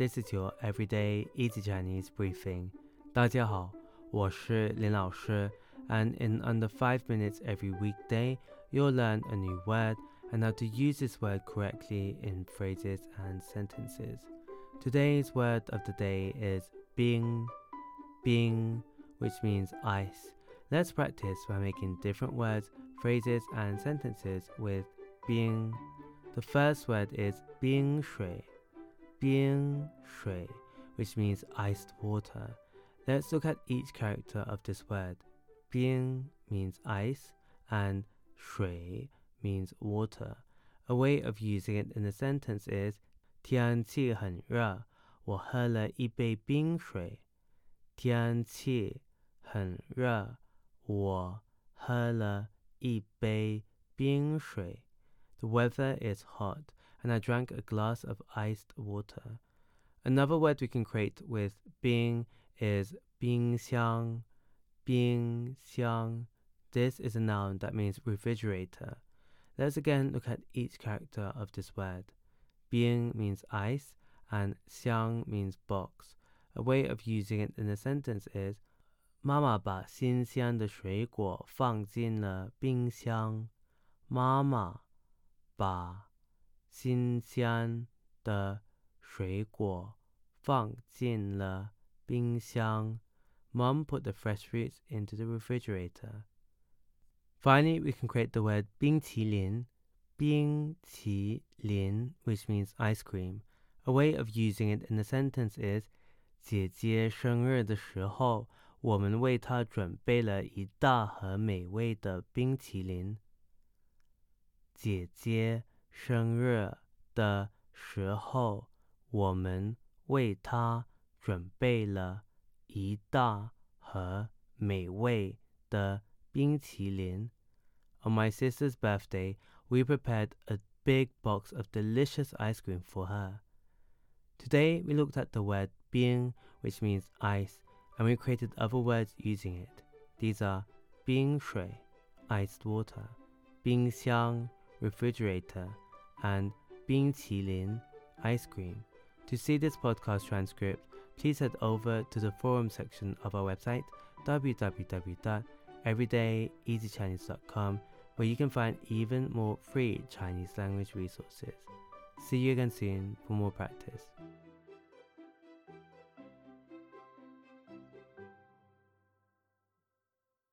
This is your everyday easy Chinese briefing. 大家好，我是林老师, and in under 5 minutes every weekday, you'll learn a new word and how to use this word correctly in phrases and sentences. Today's word of the day is bing, bing, which means ice. Let's practice by making different words, phrases, and sentences with bing. The first word is 冰水, Bing Shui, which means iced water. Let's look at each character of this word. Bing means ice and shui means water. A way of using it in a sentence is 天气很热，我喝了一杯冰水。天气很热，我喝了一杯冰水。The weather is hot and I drank a glass of iced water. Another word we can create with bing is 冰箱,冰箱. This is a noun that means refrigerator. Let's again look at each character of this word. Bing means ice, and xiang means box. A way of using it in a sentence is 妈妈把新鲜的水果放进了冰箱。妈妈把 新鲜的水果放进了冰箱。Mom put the fresh fruits into the refrigerator. Finally, we can create the word 冰淇淋,冰淇淋, which means ice cream. A way of using it in a sentence is 姐姐生日的时候，我们为她准备了一大盒美味的冰淇淋。姐姐生日的时候，我们为她准备了一大盒美味的冰淇淋。On my sister's birthday, we prepared a big box of delicious ice cream for her. Today, we looked at the word 冰, which means ice, and we created other words using it. These are 冰水, iced water, 冰箱, refrigerator, and Bing Qilin ice cream. To see this podcast transcript, please head over to the forum section of our website www.everydayeasychinese.com where you can find even more free Chinese language resources. See you again soon for more practice.